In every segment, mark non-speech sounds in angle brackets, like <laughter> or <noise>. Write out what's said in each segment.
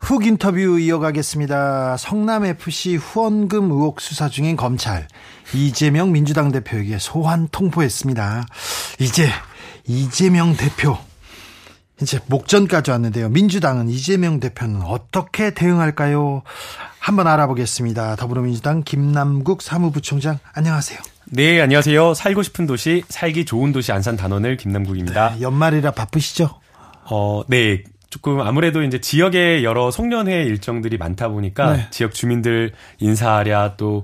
훅 인터뷰 이어가겠습니다. 성남FC 후원금 의혹 수사 중인 검찰 이재명 민주당 대표에게 소환 통보했습니다. 이제 이재명 대표 이제 목전까지 왔는데요. 민주당은 이재명 대표는 어떻게 대응할까요? 한번 알아보겠습니다. 더불어민주당 김남국 사무부총장 안녕하세요. 네, 안녕하세요. 살고 싶은 도시, 살기 좋은 도시 안산 단원을 김남국입니다. 네, 연말이라 바쁘시죠? 어, 네. 조금 아무래도 이제 지역에 여러 송년회 일정들이 많다 보니까 네. 지역 주민들 인사하랴 또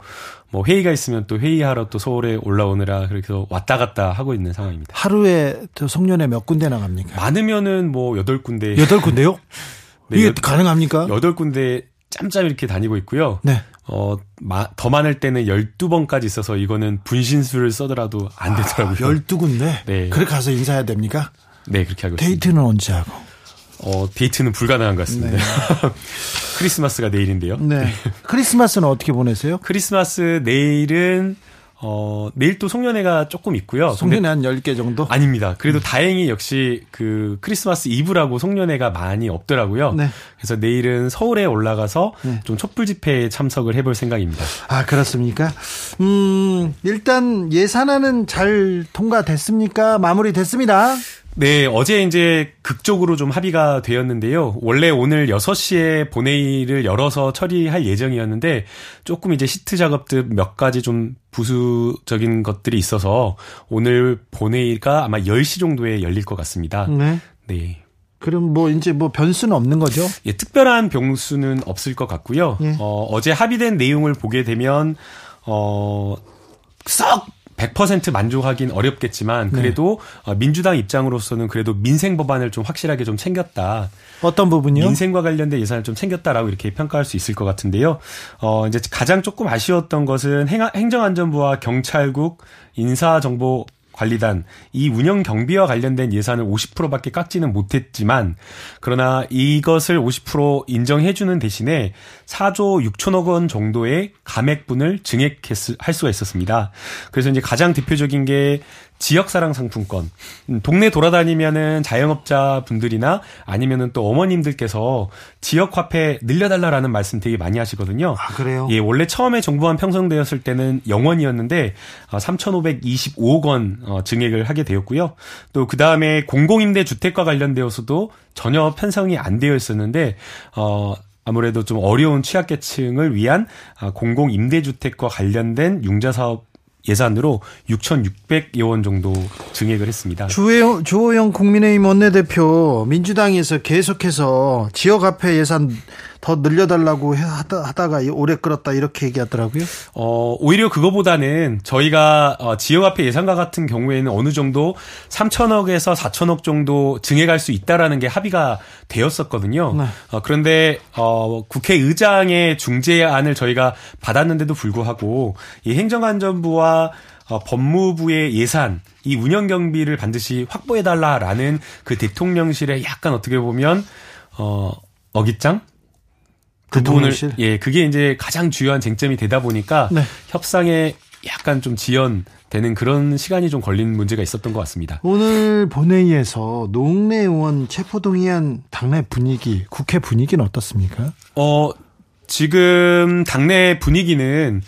뭐 회의가 있으면 또 회의하러 또 서울에 올라오느라 그렇게 왔다 갔다 하고 있는 상황입니다. 하루에 저 송년회 몇 군데 나갑니까? 많으면은 뭐 여덟 군데. 여덟 군데요? <laughs> 네, 이게 여, 가능합니까? 여덟 군데 짬짬 이렇게 다니고 있고요. 네. 어, 마, 더 많을 때는 12번까지 있어서 이거는 분신술을 써더라도 안 아, 되더라고요. 아, 12군데? 네. 그렇게 가서 인사해야 됩니까? 네, 그렇게 하고 데이트는 있습니다. 언제 하고? 어, 데이트는 불가능한 것 같습니다. 네. <laughs> 크리스마스가 내일인데요. 네. 크리스마스는 어떻게 보내세요? 크리스마스 내일은 어, 내일 또 송년회가 조금 있고요. 송년회 한 10개 정도? 아닙니다. 그래도 음. 다행히 역시 그 크리스마스 이브라고 송년회가 많이 없더라고요. 네. 그래서 내일은 서울에 올라가서 네. 좀 촛불 집회에 참석을 해볼 생각입니다. 아, 그렇습니까? 음, 일단 예산안은 잘 통과됐습니까? 마무리 됐습니다. 네, 어제 이제 극적으로 좀 합의가 되었는데요. 원래 오늘 6시에 본회의를 열어서 처리할 예정이었는데 조금 이제 시트 작업들 몇 가지 좀 부수적인 것들이 있어서 오늘 본회의가 아마 10시 정도에 열릴 것 같습니다. 네. 네. 그럼 뭐 이제 뭐 변수는 없는 거죠? 예, 특별한 변수는 없을 것 같고요. 예. 어, 어제 합의된 내용을 보게 되면 어, 썩 100% 만족하긴 어렵겠지만 네. 그래도 네. 민주당 입장으로서는 그래도 민생 법안을 좀 확실하게 좀 챙겼다. 어떤 부분이요? 민생과 관련된 예산을 좀 챙겼다라고 이렇게 평가할 수 있을 것 같은데요. 어 이제 가장 조금 아쉬웠던 것은 행정안전부와 경찰국 인사정보 관리단 이 운영 경비와 관련된 예산을 50%밖에 깎지는 못했지만 그러나 이것을 50% 인정해주는 대신에 4조 6천억 원 정도의 감액분을 증액할 수가 있었습니다. 그래서 이제 가장 대표적인 게 지역사랑 상품권. 음, 동네 돌아다니면은 자영업자 분들이나 아니면은 또 어머님들께서 지역 화폐 늘려달라라는 말씀 되게 많이 하시거든요. 아, 그래요? 예, 원래 처음에 정부안 편성되었을 때는 0원이었는데 3,525억 어, 원 어, 증액을 하게 되었고요. 또 그 다음에 공공임대 주택과 관련되어서도 전혀 편성이 안 되어 있었는데 어 아무래도 좀 어려운 취약계층을 위한 아, 공공 임대주택과 관련된 융자 사업 예산으로 6,600여 원 정도 증액을 했습니다. 주호영, 주호영 국민의힘 원내대표 민주당에서 계속해서 지역 화폐 예산 더 늘려달라고 하다, 가 오래 끌었다 이렇게 얘기하더라고요. 어, 오히려 그거보다는 저희가 어, 지역화폐 예산과 같은 경우에는 어느 정도 3천억에서 4천억 정도 증액할 수 있다라는 게 합의가 되었었거든요. 네. 어, 그런데 어, 국회의장의 중재안을 저희가 받았는데도 불구하고 이 행정안전부와 어, 법무부의 예산, 이 운영 경비를 반드시 확보해달라라는 그 대통령실의 약간 어떻게 보면 어 어깃장 그 부분을 예 그게 이제 가장 중요한 쟁점이 되다 보니까 네. 협상에 약간 좀 지연되는 그런 시간이 좀 걸린 문제가 있었던 것 같습니다. 오늘 본회의에서 노웅래 의원 체포동의안 당내 분위기, 국회 분위기는 어떻습니까? 어 지금 당내 분위기는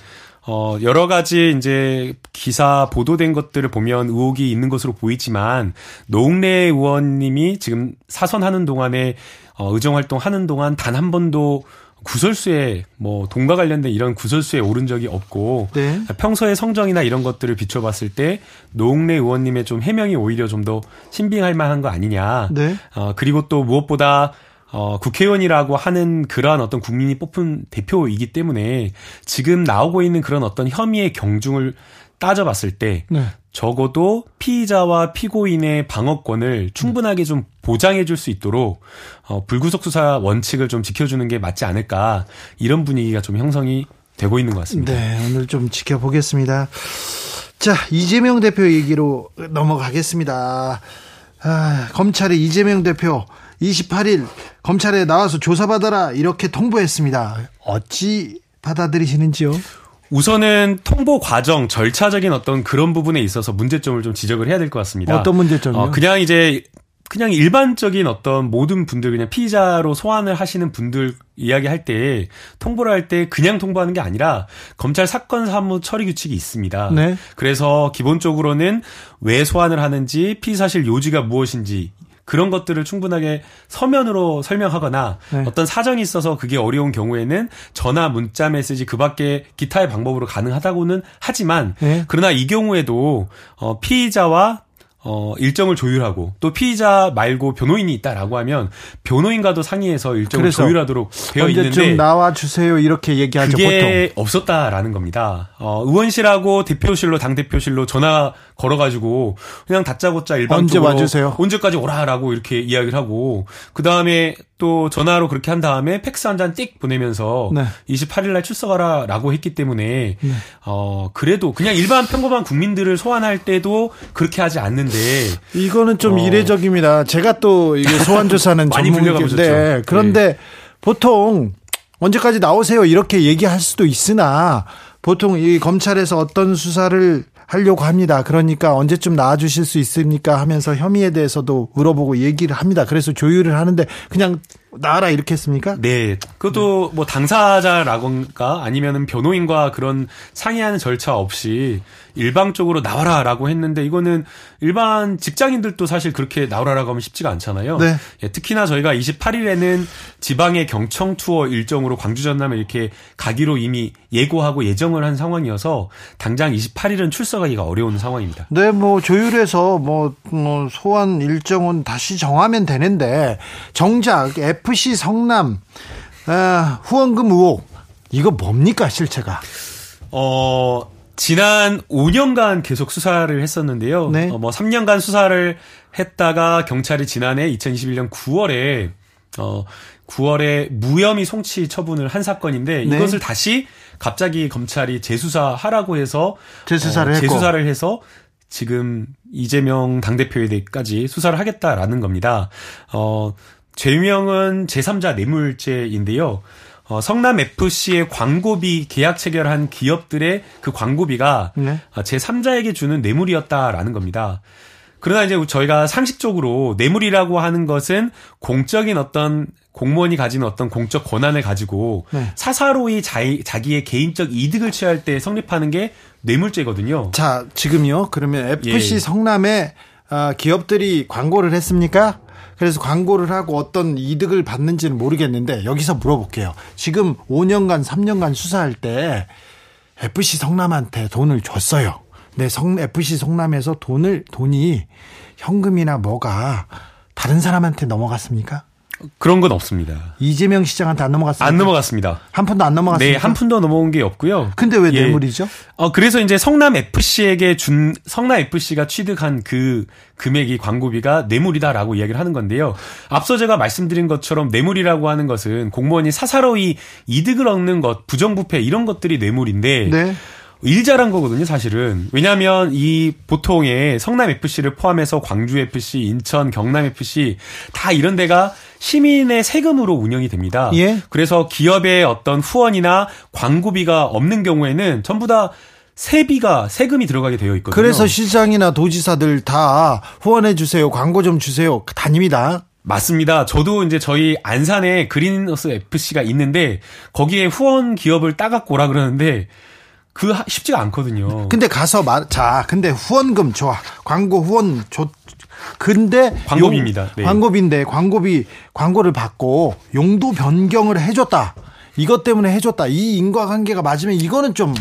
어, 여러 가지 이제 기사 보도된 것들을 보면 의혹이 있는 것으로 보이지만 노웅래 의원님이 지금 사선하는 동안에 어, 의정 활동 하는 동안 단 한 번도 구설수에 뭐 돈과 관련된 이런 구설수에 오른 적이 없고 네. 평소의 성정이나 이런 것들을 비춰봤을 때 노웅래 의원님의 좀 해명이 오히려 좀 더 신빙할 만한 거 아니냐. 네. 어, 그리고 또 무엇보다 어, 국회의원이라고 하는 그러한 어떤 국민이 뽑은 대표이기 때문에 지금 나오고 있는 그런 어떤 혐의의 경중을 따져봤을 때 네. 적어도 피의자와 피고인의 방어권을 충분하게 좀 보장해 줄 수 있도록 어, 불구속 수사 원칙을 좀 지켜주는 게 맞지 않을까 이런 분위기가 좀 형성이 되고 있는 것 같습니다. 네, 오늘 좀 지켜보겠습니다. 자, 이재명 대표 얘기로 넘어가겠습니다. 아, 검찰이 이재명 대표 28일 검찰에 나와서 조사받아라 이렇게 통보했습니다. 어찌 받아들이시는지요? 우선은 통보 과정 절차적인 어떤 그런 부분에 있어서 문제점을 좀 지적을 해야 될 것 같습니다. 어떤 문제점이요? 어, 그냥 이제 그냥 일반적인 어떤 모든 분들 그냥 피의자로 소환을 하시는 분들 이야기할 때 통보를 할 때 그냥 통보하는 게 아니라 검찰 사건 사무 처리 규칙이 있습니다. 네. 그래서 기본적으로는 왜 소환을 하는지 피의 사실 요지가 무엇인지 그런 것들을 충분하게 서면으로 설명하거나 네. 어떤 사정이 있어서 그게 어려운 경우에는 전화, 문자, 메시지 그 밖에 기타의 방법으로 가능하다고는 하지만 네. 그러나 이 경우에도 어 피의자와 어, 일정을 조율하고 또 피의자 말고 변호인이 있다라고 하면 변호인과도 상의해서 일정을 조율하도록 되어 있는데 나와 주세요 이렇게 얘기하죠 그게 보통. 없었다라는 겁니다. 어, 의원실하고 대표실로 당 대표실로 전화 걸어가지고 그냥 다짜고짜 일방적으로 언제 와주세요 언제까지 오라라고 이렇게 이야기를 하고 그 다음에 또 전화로 그렇게 한 다음에 팩스 한 잔 띡 보내면서 네. 28일 날 출석하라라고 했기 때문에 네. 어 그래도 그냥 일반 평범한 국민들을 소환할 때도 그렇게 하지 않는데 이거는 좀 어. 이례적입니다. 제가 또 이게 <laughs> 소환 조사는 전문인데 그런데 네. 보통 언제까지 나오세요 이렇게 얘기할 수도 있으나 보통 이 검찰에서 어떤 수사를 하려고 합니다. 그러니까 언제쯤 나와주실 수 있습니까 하면서 혐의에 대해서도 물어보고 얘기를 합니다. 그래서 조율을 하는데 그냥 나라 이렇게 했습니까? 네. 그것도 네. 뭐 당사자라건가 아니면은 변호인과 그런 상의하는 절차 없이 일방적으로 나와라라고 했는데 이거는 일반 직장인들도 사실 그렇게 나오라라고 하면 쉽지가 않잖아요. 네. 예, 특히나 저희가 28일에는 지방의 경청 투어 일정으로 광주 전남에 이렇게 가기로 이미 예고하고 예정을 한 상황이어서 당장 28일은 출석하기가 어려운 상황입니다. 네, 뭐 조율해서 뭐, 뭐 소환 일정은 다시 정하면 되는데 정작 FC 성남 아, 후원금 의혹 이거 뭡니까 실체가? 어 지난 5년간 계속 수사를 했었는데요. 네. 어, 뭐 3년간 수사를 했다가 경찰이 지난해 2021년 9월에 어 9월에 무혐의 송치 처분을 한 사건인데 네. 이것을 다시 갑자기 검찰이 재수사하라고 해서 재수사를, 어, 재수사를 해서 지금 이재명 당대표에 대해까지 수사를 하겠다라는 겁니다. 어, 죄명은 제3자 뇌물죄인데요. 어, 성남 FC의 광고비 계약 체결한 기업들의 그 광고비가 네. 어, 제 3자에게 주는 뇌물이었다라는 겁니다. 그러나 이제 저희가 상식적으로 뇌물이라고 하는 것은 공적인 어떤 공무원이 가지는 어떤 공적 권한을 가지고 네. 사사로이 자기, 자기의 개인적 이득을 취할 때 성립하는 게 뇌물죄거든요. 자, 지금요. 그러면 FC 예. 성남에 아, 기업들이 광고를 했습니까? 그래서 광고를 하고 어떤 이득을 받는지는 모르겠는데 여기서 물어볼게요. 지금 5년간 3년간 수사할 때 FC 성남한테 돈을 줬어요. 네, 성 FC 성남에서 돈을 돈이 현금이나 뭐가 다른 사람한테 넘어갔습니까? 그런 건 없습니다. 이재명 시장한테 안 넘어갔습니다. 안 넘어갔습니다. 한 푼도 안 넘어갔습니다. 네, 한 푼도 넘어온 게 없고요. 근데 왜 예. 뇌물이죠? 어 그래서 이제 성남 FC에게 준 성남 FC가 취득한 그 금액이 광고비가 뇌물이다라고 이야기를 하는 건데요. 앞서 제가 말씀드린 것처럼 뇌물이라고 하는 것은 공무원이 사사로이 이득을 얻는 것, 부정부패 이런 것들이 뇌물인데 네. 일 잘한 거거든요, 사실은. 왜냐하면 이 보통의 성남 FC를 포함해서 광주 FC, 인천, 경남 FC 다 이런 데가 시민의 세금으로 운영이 됩니다. 예. 그래서 기업의 어떤 후원이나 광고비가 없는 경우에는 전부 다 세비가 세금이 들어가게 되어 있거든요. 그래서 시장이나 도지사들 다 후원해 주세요. 광고 좀 주세요. 다닙니다. 맞습니다. 저도 이제 저희 안산에 그린너스 FC가 있는데 거기에 후원 기업을 따갖고 오라 그러는데 그 쉽지가 않거든요. 근데 가서 말, 자, 근데 후원금 좋아. 광고 후원 좋. 근데 광고비입니다. 네. 광고비인데 광고비 광고를 받고 용도 변경을 해줬다. 이것 때문에 해줬다. 이 인과관계가 맞으면 이거는 좀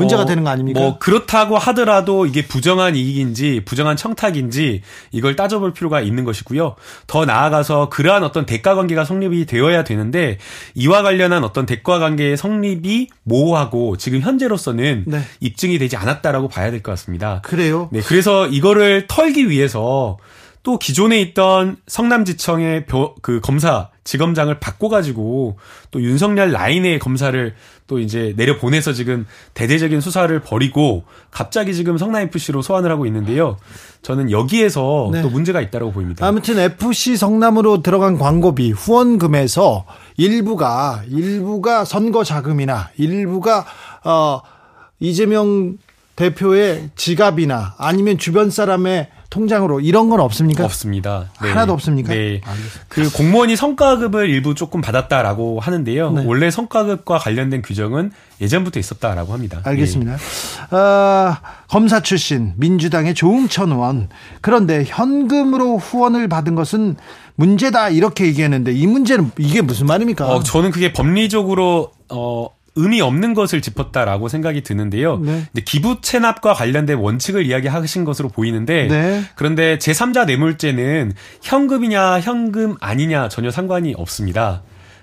문제가 어, 되는 거 아닙니까? 뭐 그렇다고 하더라도 이게 부정한 이익인지 부정한 청탁인지 이걸 따져볼 필요가 있는 것이고요. 더 나아가서 그러한 어떤 대가 관계가 성립이 되어야 되는데 이와 관련한 어떤 대가 관계의 성립이 모호하고 지금 현재로서는 네. 입증이 되지 않았다라고 봐야 될 것 같습니다. 그래요? 네, 그래서 이거를 털기 위해서 또 기존에 있던 성남지청의 그 검사 지검장을 바꿔가지고 또 윤석열 라인의 검사를 또 이제 내려 보내서 지금 대대적인 수사를 벌이고 갑자기 지금 성남 FC로 소환을 하고 있는데요. 저는 여기에서 네. 또 문제가 있다고 보입니다. 아무튼 FC 성남으로 들어간 광고비 후원금에서 일부가 일부가 선거 자금이나 일부가 어 이재명 대표의 지갑이나 아니면 주변 사람의 통장으로 이런 건 없습니까? 없습니다. 네. 하나도 없습니까? 네. 알겠습니다. 그 공무원이 성과급을 일부 조금 받았다라고 하는데요. 네. 원래 성과급과 관련된 규정은 예전부터 있었다라고 합니다. 알겠습니다. 네. 어, 검사 출신 민주당의 조응천 의원 그런데 현금으로 후원을 받은 것은 문제다 이렇게 얘기했는데 이 문제는 이게 무슨 말입니까? 어, 저는 그게 법리적으로 어 의미 없는 것을 짚었다라고 생각이 드는데요. 네. 기부 체납과 관련된 원칙을 이야기하신 것으로 보이는데 네. 그런데 제3자 뇌물죄는 현금이냐 현금 아니냐 전혀 상관이 없습니다.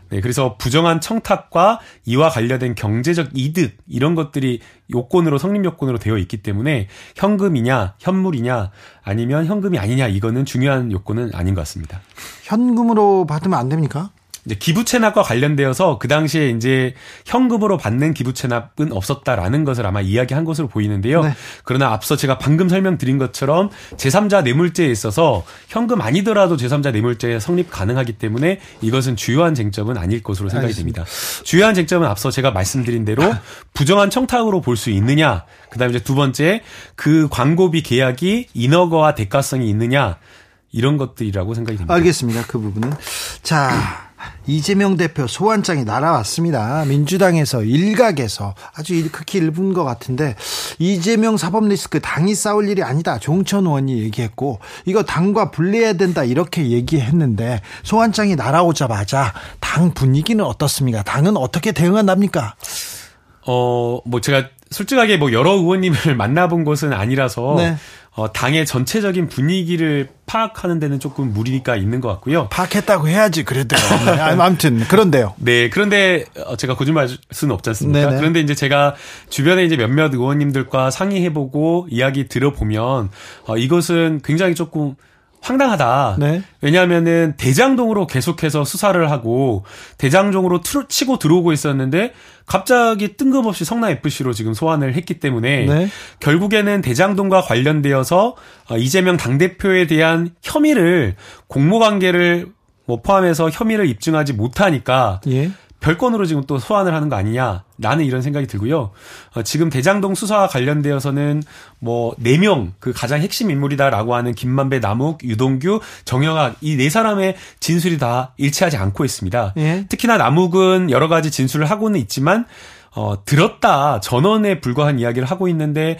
네, 그래서 부정한 청탁과 이와 관련된 경제적 이득 이런 것들이 요건으로 성립 요건으로 되어 있기 때문에 현금이냐 현물이냐 아니면 현금이 아니냐 이거는 중요한 요건은 아닌 것 같습니다. 현금으로 받으면 안 됩니까? 이제 기부 체납과 관련되어서 그 당시에 이제 현금으로 받는 기부 체납은 없었다라는 것을 아마 이야기한 것으로 보이는데요. 네. 그러나 앞서 제가 방금 설명드린 것처럼 제3자 뇌물죄에 있어서 현금 아니더라도 제3자 뇌물죄 성립 가능하기 때문에 이것은 주요한 쟁점은 아닐 것으로 생각이. 됩니다. 주요한 쟁점은 앞서 제가 말씀드린 대로 <laughs> 부정한 청탁으로 볼 수 있느냐, 그다음에 이제 두 번째 그 광고비 계약이 인허가와 대가성이 있느냐 이런 것들이라고 생각이 됩니다. 알겠습니다. 그 부분은 자. 이재명 대표 소환장이 날아왔습니다. 민주당에서 일각에서 아주 극히 일분 것 같은데 이재명 사법 리스크 당이 싸울 일이 아니다. 종천 의원이 얘기했고 이거 당과 분리해야 된다 이렇게 얘기했는데 소환장이 날아오자마자 당 분위기는 어떻습니까? 당은 어떻게 대응한답니까? 어, 뭐 제가 솔직하게 뭐 여러 의원님을 <laughs> 만나본 것은 아니라서 네. 어, 당의 전체적인 분위기를 파악하는 데는 조금 무리가 있는 것 같고요. 파악했다고 해야지 그래도. 네, 아무튼 그런데요. 네, 그런데 어, 제가 거짓말 할 수는 없지 않습니까? 네네. 그런데 이제 제가 주변에 이제 몇몇 의원님들과 상의해보고 이야기 들어보면 어, 이것은 굉장히 조금 황당하다. 네. 왜냐하면은 대장동으로 계속해서 수사를 하고 대장동으로 치고 들어오고 있었는데 갑자기 뜬금없이 성남 FC로 지금 소환을 했기 때문에 네. 결국에는 대장동과 관련되어서 어, 이재명 당 대표에 대한 혐의를 공모 관계를 뭐 포함해서 혐의를 입증하지 못하니까 예. 별건으로 지금 또 소환을 하는 거 아니냐라는 이런 생각이 들고요. 어, 지금 대장동 수사와 관련되어서는 뭐 네 명 그 가장 핵심 인물이다라고 하는 김만배, 남욱, 유동규, 정영학 이 네 사람의 진술이 다 일치하지 않고 있습니다. 예. 특히나 남욱은 여러 가지 진술을 하고는 있지만 어 들었다 전원에 불과한 이야기를 하고 있는데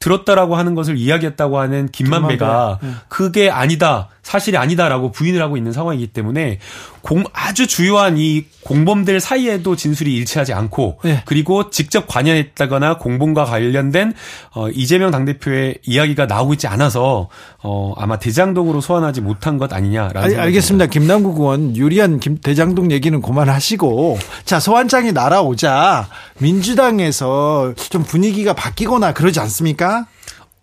들었다라고 하는 것을 이야기했다고 하는 김만배가 김만배. 네. 그게 아니다. 사실이 아니다라고 부인을 하고 있는 상황이기 때문에 공 아주 주요한 이 공범들 사이에도 진술이 일치하지 않고 네. 그리고 직접 관여했다거나 공범과 관련된 어, 이재명 당대표의 이야기가 나오고 있지 않아서 어, 아마 대장동으로 소환하지 못한 것 아니냐라는 알, 알겠습니다. 김남국 의원 유리한 김 대장동 얘기는 그만하시고 자 소환장이 날아오자 민주당에서 좀 분위기가 바뀌거나 그러지 않습니까?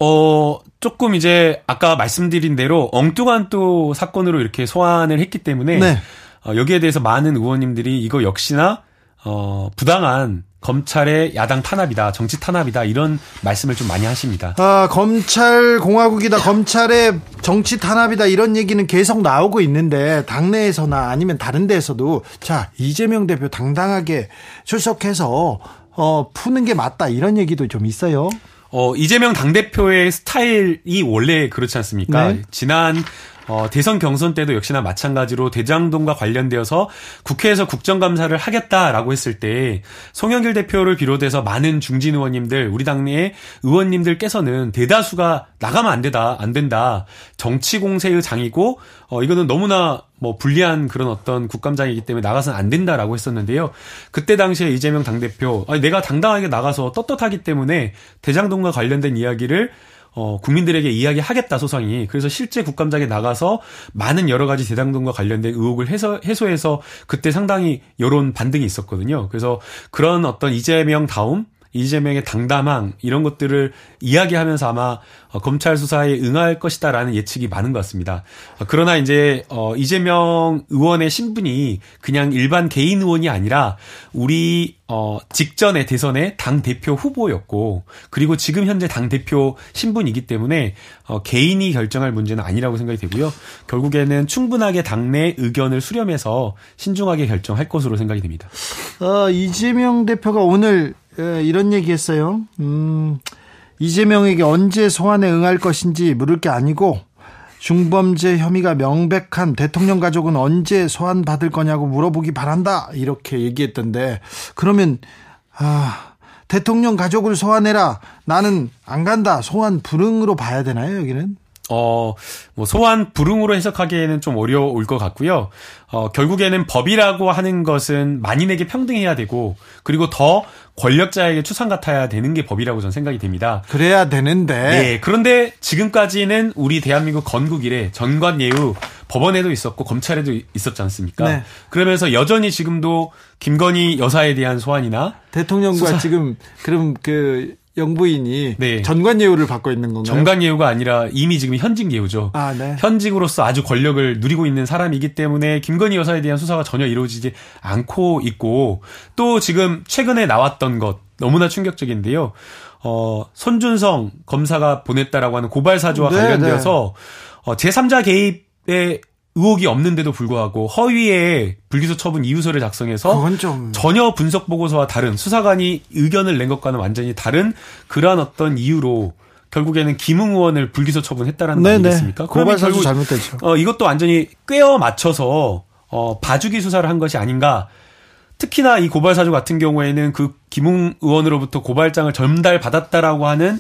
어, 조금 이제 아까 말씀드린 대로 엉뚱한 또 사건으로 이렇게 소환을 했기 때문에 네. 어, 여기에 대해서 많은 의원님들이 이거 역시나 어, 부당한 검찰의 야당 탄압이다, 정치 탄압이다 이런 말씀을 좀 많이 하십니다. 아, 검찰 공화국이다, 검찰의 정치 탄압이다 이런 얘기는 계속 나오고 있는데 당내에서나 아니면 다른 데에서도 자 이재명 대표 당당하게 출석해서 어, 푸는 게 맞다 이런 얘기도 좀 있어요. 어, 이재명 당대표의 스타일이 원래 그렇지 않습니까? 네. 지난 어, 대선 경선 때도 역시나 마찬가지로 대장동과 관련되어서 국회에서 국정감사를 하겠다라고 했을 때 송영길 대표를 비롯해서 많은 중진 의원님들, 우리 당내 의원님들께서는 대다수가 나가면 안 되다, 안 된다. 정치 공세의 장이고, 어, 이거는 너무나 뭐 불리한 그런 어떤 국감장이기 때문에 나가서는 안 된다라고 했었는데요. 그때 당시에 이재명 당대표, 아니, 내가 당당하게 나가서 떳떳하기 때문에 대장동과 관련된 이야기를 어, 국민들에게 이야기하겠다 소상이. 그래서 실제 국감장에 나가서 많은 여러 가지 대장동과 관련된 의혹을 해소, 해소해서 그때 상당히 여론 반등이 있었거든요. 그래서 그런 어떤 이재명 다움 이재명의 당담함 이런 것들을 이야기하면서 아마 어, 검찰 수사에 응할 것이다라는 예측이 많은 것 같습니다. 어, 그러나 이제 어 이재명 의원의 신분이 그냥 일반 개인 의원이 아니라 우리 어 직전의 대선의 당 대표 후보였고 그리고 지금 현재 당 대표 신분이기 때문에 어 개인이 결정할 문제는 아니라고 생각이 되고요. 결국에는 충분하게 당내 의견을 수렴해서 신중하게 결정할 것으로 생각이 됩니다. 어 이재명 대표가 오늘 예, 이런 얘기했어요. 음, 이재명에게 언제 소환에 응할 것인지 물을 게 아니고 중범죄 혐의가 명백한 대통령 가족은 언제 소환 받을 거냐고 물어보기 바란다 이렇게 얘기했던데 그러면 아 대통령 가족을 소환해라 나는 안 간다 소환 불응으로 봐야 되나요 여기는? 어, 뭐 소환 불응으로 해석하기에는 좀 어려울 것 같고요. 어, 결국에는 법이라고 하는 것은 만인에게 평등해야 되고, 그리고 더 권력자에게 추상 같아야 되는 게 법이라고 저는 생각이 됩니다. 그래야 되는데. 네. 그런데 지금까지는 우리 대한민국 건국 이래 전관 예우 법원에도 있었고 검찰에도 있었지 않습니까? 네. 그러면서 여전히 지금도 김건희 여사에 대한 소환이나 대통령과 수사... 지금 그럼 그 영부인이 네. 전관 예우를 받고 있는 건가요? 전관 예우가 아니라 이미 지금 현직 예우죠. 아, 네. 현직으로서 아주 권력을 누리고 있는 사람이기 때문에 김건희 여사에 대한 수사가 전혀 이루어지지 않고 있고 또 지금 최근에 나왔던 것 너무나 충격적인데요. 어, 손준성 검사가 보냈다라고 하는 고발 사주와 네, 관련되어서 네. 어, 제3자 개입에 의혹이 없는데도 불구하고 허위의 불기소 처분 이유서를 작성해서 전혀 분석 보고서와 다른 수사관이 의견을 낸 것과는 완전히 다른 그러한 어떤 이유로 결국에는 김웅 의원을 불기소 처분했다라는 거 아니겠습니까? 그러면 결국 잘못됐죠. 어, 이것도 완전히 꿰어 맞춰서 어, 봐주기 수사를 한 것이 아닌가. 특히나 이 고발 사주 같은 경우에는 그 김웅 의원으로부터 고발장을 전달 받았다라고 하는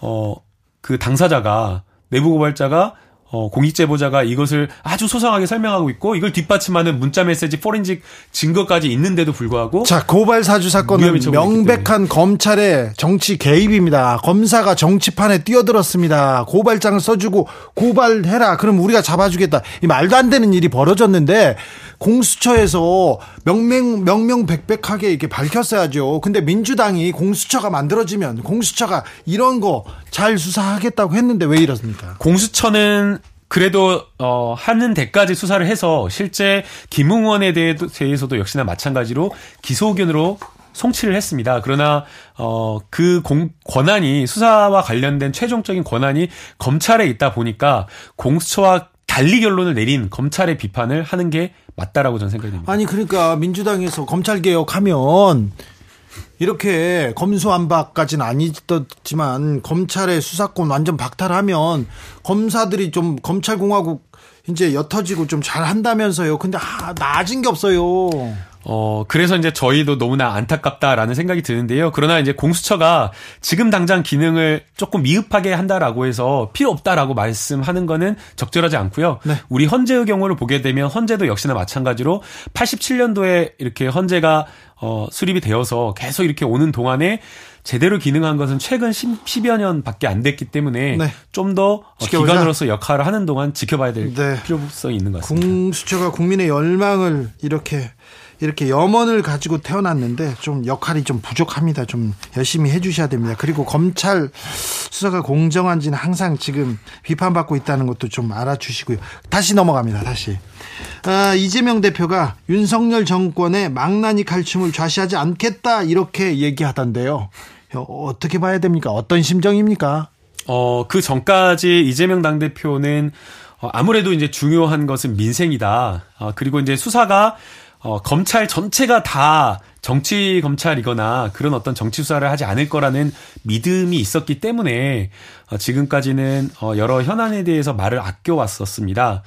어, 그 당사자가 내부 고발자가 어, 공익 제보자가 이것을 아주 소상하게 설명하고 있고 이걸 뒷받침하는 문자 메시지 포렌식 증거까지 있는데도 불구하고 자 고발 사주 사건은 명백한 검찰의 정치 개입입니다. 검사가 정치판에 뛰어들었습니다. 고발장을 써주고 고발해라. 그럼 우리가 잡아주겠다. 이 말도 안 되는 일이 벌어졌는데 공수처에서 명명 명명백백하게 이렇게 밝혔어야죠. 근데 민주당이 공수처가 만들어지면 공수처가 이런 거 잘 수사하겠다고 했는데 왜 이렇습니까? 공수처는 그래도 어 하는 데까지 수사를 해서 실제 김웅원에 대해서도 역시나 마찬가지로 기소 의견으로 송치를 했습니다. 그러나 어그 권한이 수사와 관련된 최종적인 권한이 검찰에 있다 보니까 공수처와 달리 결론을 내린 검찰의 비판을 하는 게 맞다라고 저는 생각이 됩니다. 아니 그러니까 민주당에서 검찰 개혁하면 이렇게 검수안박까지는 아니었지만 검찰의 수사권 완전 박탈하면 검사들이 좀 검찰공화국 이제 옅어지고 좀 잘한다면서요. 근데 아, 나아진 게 없어요. 어, 그래서 이제 저희도 너무나 안타깝다라는 생각이 드는데요. 그러나 이제 공수처가 지금 당장 기능을 조금 미흡하게 한다라고 해서 필요 없다라고 말씀하는 거는 적절하지 않고요. 네. 우리 헌재의 경우를 보게 되면 헌재도 역시나 마찬가지로 87년도에 이렇게 헌재가 어, 수립이 되어서 계속 이렇게 오는 동안에 제대로 기능한 것은 최근 10, 10여 년밖에 안 됐기 때문에 네. 좀더 어, 기관으로서 역할을 하는 동안 지켜봐야 될 네. 필요성이 있는 것 같습니다. 공수처가 국민의 열망을 이렇게 이렇게 염원을 가지고 태어났는데 좀 역할이 좀 부족합니다. 좀 열심히 해주셔야 됩니다. 그리고 검찰 수사가 공정한지는 항상 지금 비판받고 있다는 것도 좀 알아주시고요. 다시 넘어갑니다. 다시. 아, 이재명 대표가 윤석열 정권의 망나니 칼춤을 좌시하지 않겠다 이렇게 얘기하던데요. 어떻게 봐야 됩니까? 어떤 심정입니까? 어, 그 전까지 이재명 당대표는 어, 아무래도 이제 중요한 것은 민생이다. 어, 그리고 이제 수사가 어, 검찰 전체가 다 정치 검찰이거나 그런 어떤 정치 수사를 하지 않을 거라는 믿음이 있었기 때문에 어, 지금까지는 어, 여러 현안에 대해서 말을 아껴왔었습니다.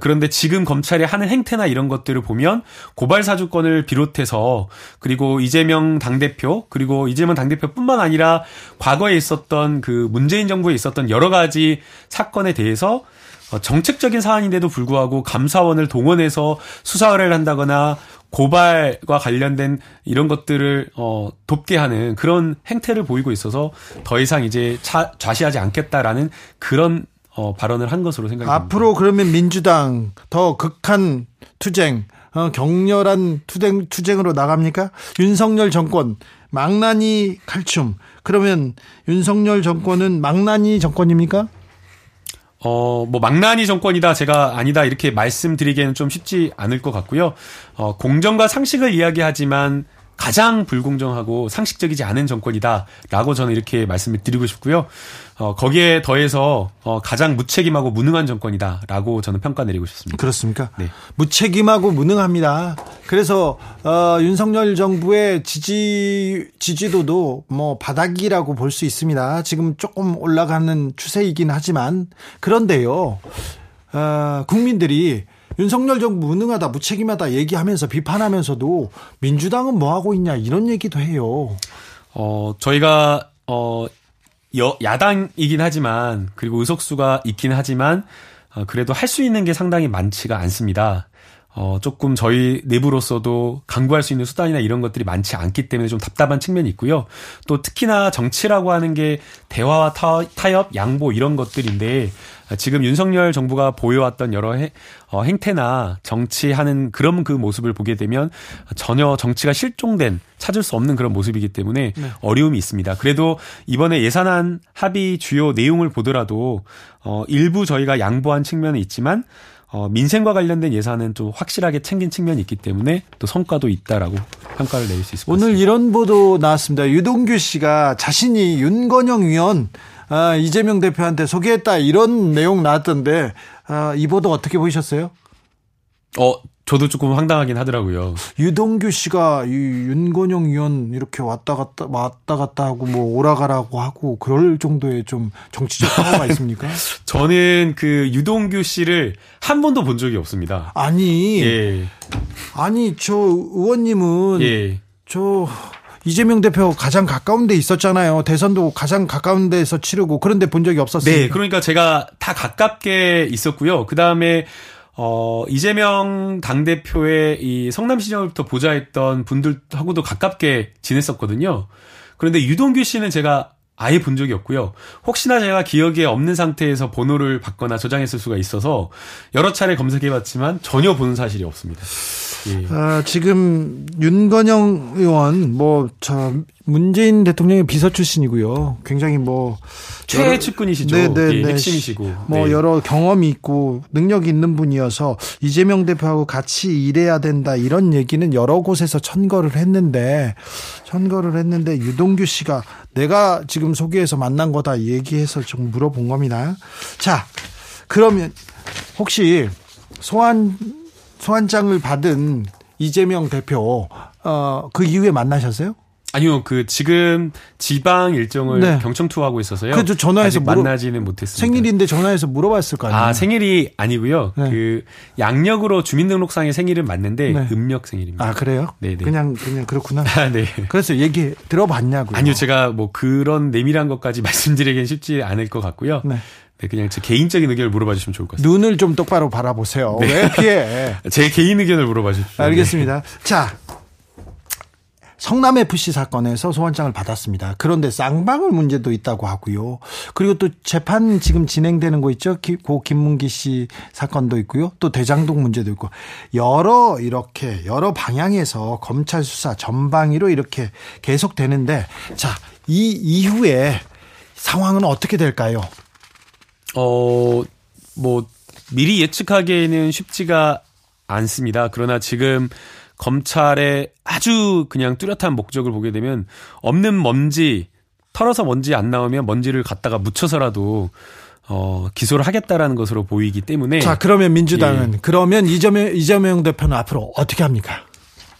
그런데 지금 검찰이 하는 행태나 이런 것들을 보면 고발 사주권을 비롯해서 그리고 이재명 당대표 그리고 이재명 당대표뿐만 아니라 과거에 있었던 그 문재인 정부에 있었던 여러 가지 사건에 대해서 어, 정책적인 사안인데도 불구하고 감사원을 동원해서 수사를 한다거나 고발과 관련된 이런 것들을 어 돕게 하는 그런 행태를 보이고 있어서 더 이상 이제 차, 좌시하지 않겠다라는 그런 어 발언을 한 것으로 생각이 듭니다. 앞으로 그러면 민주당 더 극한 투쟁, 어 격렬한 투쟁 투쟁으로 나갑니까? 윤석열 정권 망나니 칼춤. 그러면 윤석열 정권은 망나니 정권입니까? 어, 뭐, 망나니 정권이다, 제가 아니다, 이렇게 말씀드리기에는 좀 쉽지 않을 것 같고요. 어, 공정과 상식을 이야기하지만 가장 불공정하고 상식적이지 않은 정권이다라고 저는 이렇게 말씀을 드리고 싶고요. 어, 거기에 더해서 어, 가장 무책임하고 무능한 정권이다라고 저는 평가 내리고 싶습니다. 그렇습니까? 네. 무책임하고 무능합니다. 그래서 어, 윤석열 정부의 지지 지지도도 뭐 바닥이라고 볼 수 있습니다. 지금 조금 올라가는 추세이긴 하지만 그런데요. 어, 국민들이 윤석열 정부 무능하다, 무책임하다 얘기하면서 비판하면서도 민주당은 뭐 하고 있냐 이런 얘기도 해요. 어, 저희가 어 여, 야당이긴 하지만 그리고 의석수가 있긴 하지만 어, 그래도 할 수 있는 게 상당히 많지가 않습니다. 어, 조금 저희 내부로서도 강구할 수 있는 수단이나 이런 것들이 많지 않기 때문에 좀 답답한 측면이 있고요. 또 특히나 정치라고 하는 게 대화와 타, 타협, 양보 이런 것들인데 지금 윤석열 정부가 보여왔던 여러 해, 어, 행태나 정치하는 그런 그 모습을 보게 되면 전혀 정치가 실종된 찾을 수 없는 그런 모습이기 때문에 네. 어려움이 있습니다. 그래도 이번에 예산안 합의 주요 내용을 보더라도 어, 일부 저희가 양보한 측면은 있지만 어, 민생과 관련된 예산은 좀 확실하게 챙긴 측면이 있기 때문에 또 성과도 있다라고 평가를 내릴 수 있습니다. 오늘 이런 보도 나왔습니다. 유동규 씨가 자신이 윤건영 위원 아, 이재명 대표한테 소개했다 이런 내용 나왔던데 아, 이 보도 어떻게 보셨어요? 어, 저도 조금 황당하긴 하더라고요. 유동규 씨가 이 윤건영 의원 이렇게 왔다 갔다 왔다 갔다 하고 뭐 오라가라고 하고 그럴 정도의 좀 정치적 파워가 <laughs> 있습니까? 저는 그 유동규 씨를 한 번도 본 적이 없습니다. 아니, 예. 아니 저 의원님은 예. 저 이재명 대표 가장 가까운 데 있었잖아요. 대선도 가장 가까운 데서 치르고 그런데 본 적이 없었어요. 네, 그러니까 제가 다 가깝게 있었고요. 그 다음에 어, 이재명 당대표의 이 성남시장을부터 보좌했던 분들하고도 가깝게 지냈었거든요. 그런데 유동규 씨는 제가 아예 본 적이 없고요. 혹시나 제가 기억에 없는 상태에서 번호를 받거나 저장했을 수가 있어서 여러 차례 검색해봤지만 전혀 보는 사실이 없습니다. 예. 아, 지금 윤건영 의원 뭐저 문재인 대통령의 비서 출신이고요. 굉장히 뭐 최애 측근이시죠. 네, 네, 예, 네. 핵심이시고 뭐 네. 여러 경험이 있고 능력이 있는 분이어서 이재명 대표하고 같이 일해야 된다 이런 얘기는 여러 곳에서 천거를 했는데 천거를 했는데 유동규 씨가 내가 지금 소개해서 만난 거다 얘기해서 좀 물어본 겁니다. 자, 그러면 혹시 소환 소환장을 받은 이재명 대표 어, 그 이후에 만나셨어요? 아니요, 그 지금 지방 일정을 네. 경청 투하고 있어서요. 그래도 전화해서 물어, 만나지는 못했습니다. 생일인데 전화해서 물어봤을 거 아니에요. 아 생일이 아니고요. 네. 그 양력으로 주민등록상의 생일은 맞는데 네. 음력 생일입니다. 아 그래요? 네, 네. 그냥 그냥 그렇구나. <laughs> 아, 네. 그래서 얘기 들어봤냐고요. 아니요, 제가 뭐 그런 내밀한 것까지 <laughs> 말씀드리기는 쉽지 않을 것 같고요. 네. 네, 그냥 제 개인적인 의견을 물어봐 주시면 좋을 것 같습니다. 눈을 좀 똑바로 바라보세요. 네. 왜 피해? <laughs> 제 개인 의견을 물어봐 주십시오. 알겠습니다. 네. 자, 성남 FC 사건에서 소환장을 받았습니다. 그런데 쌍방울 문제도 있다고 하고요. 그리고 또 재판 지금 진행되는 거 있죠. 고 김문기 씨 사건도 있고요. 또 대장동 문제도 있고 여러 이렇게 여러 방향에서 검찰 수사 전방위로 이렇게 계속 되는데 자, 이 이후에 상황은 어떻게 될까요? 어, 뭐 미리 예측하기에는 쉽지가 않습니다. 그러나 지금 검찰의 아주 그냥 뚜렷한 목적을 보게 되면 없는 먼지 털어서 먼지 안 나오면 먼지를 갖다가 묻혀서라도 어, 기소를 하겠다라는 것으로 보이기 때문에 자 그러면 민주당은 예. 그러면 이재명 이재명 대표는 앞으로 어떻게 합니까?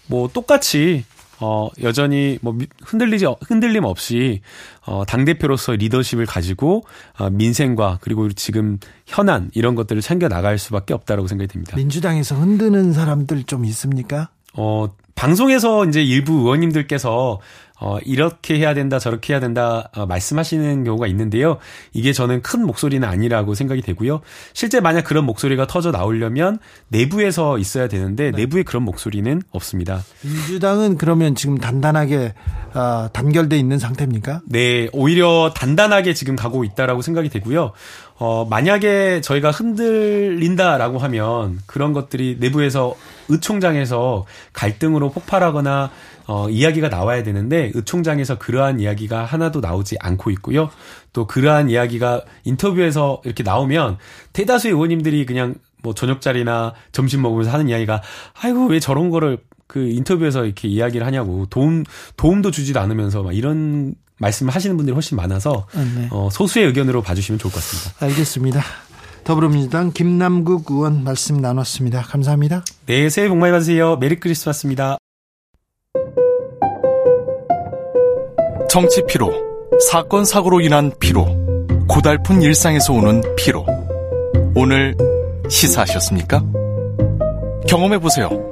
뭐 똑같이 어, 여전히 뭐 흔들리지, 흔들림 없이 어, 당 대표로서 리더십을 가지고 어, 민생과 그리고 지금 현안 이런 것들을 챙겨 나갈 수밖에 없다라고 생각이 듭니다. 민주당에서 흔드는 사람들 좀 있습니까? 어, 방송에서 이제 일부 의원님들께서 어, 이렇게 해야 된다, 저렇게 해야 된다, 어, 말씀하시는 경우가 있는데요. 이게 저는 큰 목소리는 아니라고 생각이 되고요. 실제 만약 그런 목소리가 터져 나오려면 내부에서 있어야 되는데 네. 내부에 그런 목소리는 없습니다. 민주당은 그러면 지금 단단하게 어, 단결돼 있는 상태입니까? 네, 오히려 단단하게 지금 가고 있다라고 생각이 되고요. 어, 만약에 저희가 흔들린다라고 하면 그런 것들이 내부에서 의총장에서 갈등으로 폭발하거나 어, 이야기가 나와야 되는데 의총장에서 그러한 이야기가 하나도 나오지 않고 있고요. 또 그러한 이야기가 인터뷰에서 이렇게 나오면 대다수의 의원님들이 그냥 뭐 저녁 자리나 점심 먹으면서 하는 이야기가 아이고 왜 저런 거를 그 인터뷰에서 이렇게 이야기를 하냐고 도움 도움도 주지도 않으면서 막 이런 말씀을 하시는 분들이 훨씬 많아서 아, 네. 어, 소수의 의견으로 봐주시면 좋을 것 같습니다. 알겠습니다. 더불어민주당 김남국 의원 말씀 나눴습니다. 감사합니다. 네, 새해 복 많이 받으세요. 메리 크리스마스입니다. 정치 피로, 사건 사고로 인한 피로, 고달픈 일상에서 오는 피로. 오늘 시사하셨습니까? 경험해 보세요.